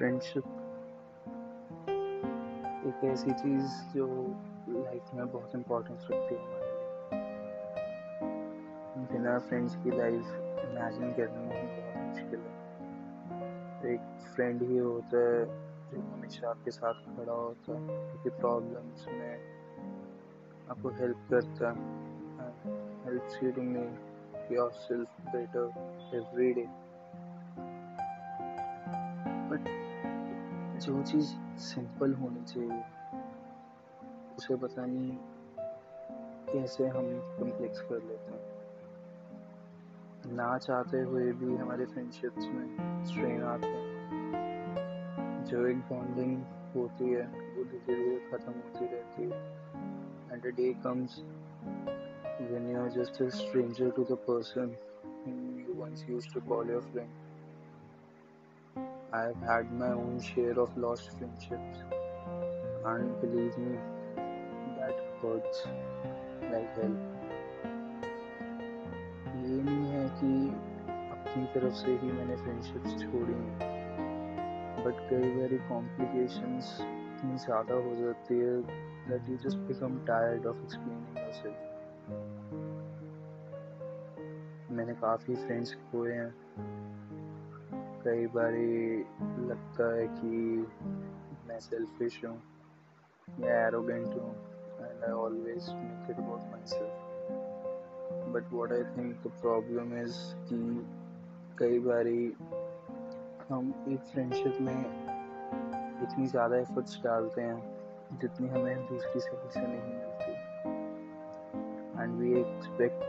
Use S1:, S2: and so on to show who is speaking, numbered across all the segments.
S1: Friendship एक ऐसी चीज़ जो लाइफ में बहुत इम्पोर्टेंस रखती है हमारे लिए। बिना फ्रेंड्स की लाइफ इमेजिन करना बहुत मुश्किल है। एक फ्रेंड ही होता है जो हमेशा आपके साथ खड़ा होता है, क्योंकि प्रॉब्लम्स में आपको हेल्प करता helps you to make yourself better every day जो चीज़ सिंपल होनी चाहिए, उसे पता नहीं कैसे हम कम्प्लेक्स कर लेते हैं। ना चाहते हुए भी हमारे फ्रेंडशिप्स में स्ट्रेन आते हैं। जो एक बॉन्डिंग होती है, वो धीरे धीरे ख़त्म होती रहती है। End day comes you are just a stranger to the person whom you once used to call your friend I've had my own share of lost friendships, and believe me, that hurts like hell. ये नहीं है कि अपनी तरफ़ से ही मैंने friendships छोड़ी हैं बट कई बार कॉम्प्लिकेशंस इतनी ज़्यादा हो जाती है that you just become tired of explaining yourself मैंने काफ़ी फ्रेंड्स खोए हैं कई बार लगता है कि मैं सेल्फिश हूँ या एरोगेंट हूँ and I always make it about myself but what I think the problem is कि कई बार हम एक फ्रेंडशिप में इतनी ज़्यादा एफर्ट्स डालते हैं, जितनी हमें दूसरी साइड से नहीं मिलती. एंड वी एक्सपेक्ट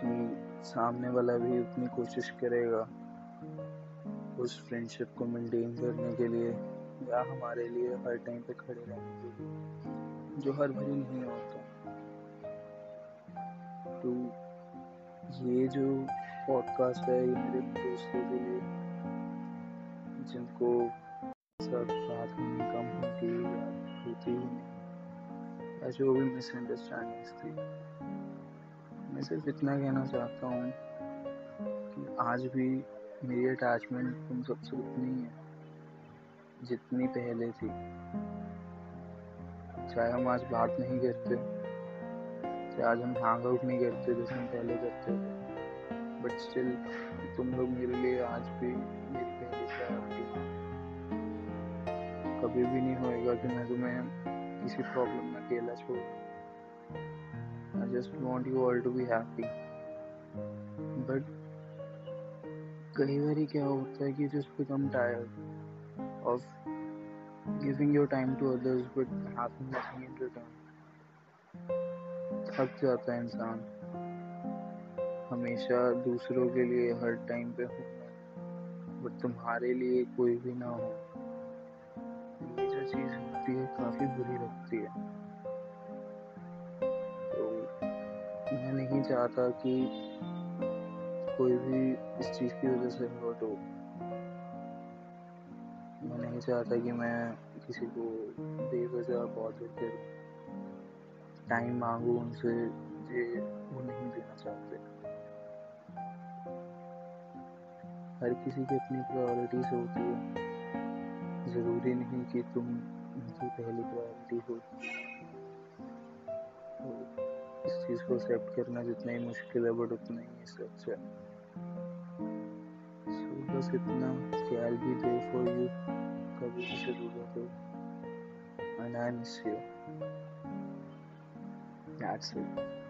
S1: कि सामने वाला भी उतनी कोशिश करेगा उस फ्रेंडशिप को मेंटेन करने के लिए या हमारे लिए हर टाइम पे खड़े रहने के लिए, जो हर भरी नहीं होता तो ये जो पॉडकास्ट है, ये मेरे दोस्तों के लिए, जिनको सब बात होनी कम होती या होती ही नहीं, या जो भी मिसअंडरस्टैंडिंग्स थी, मैं सिर्फ़ इतना कहना चाहता हूँ कि आज भी मेरी अटैचमेंट तुम सबसे उतनी है, जितनी पहले थी। चाहे हम आज बात नहीं करते, चाहे आज हम हैंग आउट नहीं करते जैसे हम पहले करते थे बट स्टिल तुम लोग मेरे लिए आज भी मेरी पहली प्रायोरिटी कभी भी नहीं होएगा कि मैं तुम्हें किसी प्रॉब्लम में अकेला छोड़ I just want you all to be happy but कई बार क्या होता है कि just become tired of giving your time to others but having nothing in return थक जाता है इंसान। हमेशा दूसरों के लिए हर टाइम पे हो। बट तुम्हारे लिए कोई भी ना हो। ये जो चीज़ होती है, काफ़ी बुरी लगती है। तो मैं नहीं चाहता कि कोई भी इस चीज़ की वजह से हर्ट हो मैं नहीं चाहता कि मैं किसी को बेवजह बॉदर करूँ टाइम मांगू, उनसे जे वो नहीं देना चाहते। हर किसी की अपनी प्रायोरिटीज होती है। ज़रूरी नहीं कि तुम उनकी पहली प्रायोरिटी हो। तो इस चीज़ को एक्सेप्ट करना जितना ही मुश्किल है बट उतना ही सच है। सो बस इतना कि I be there for you कभी भी ज़रूरत हो and I miss you that's it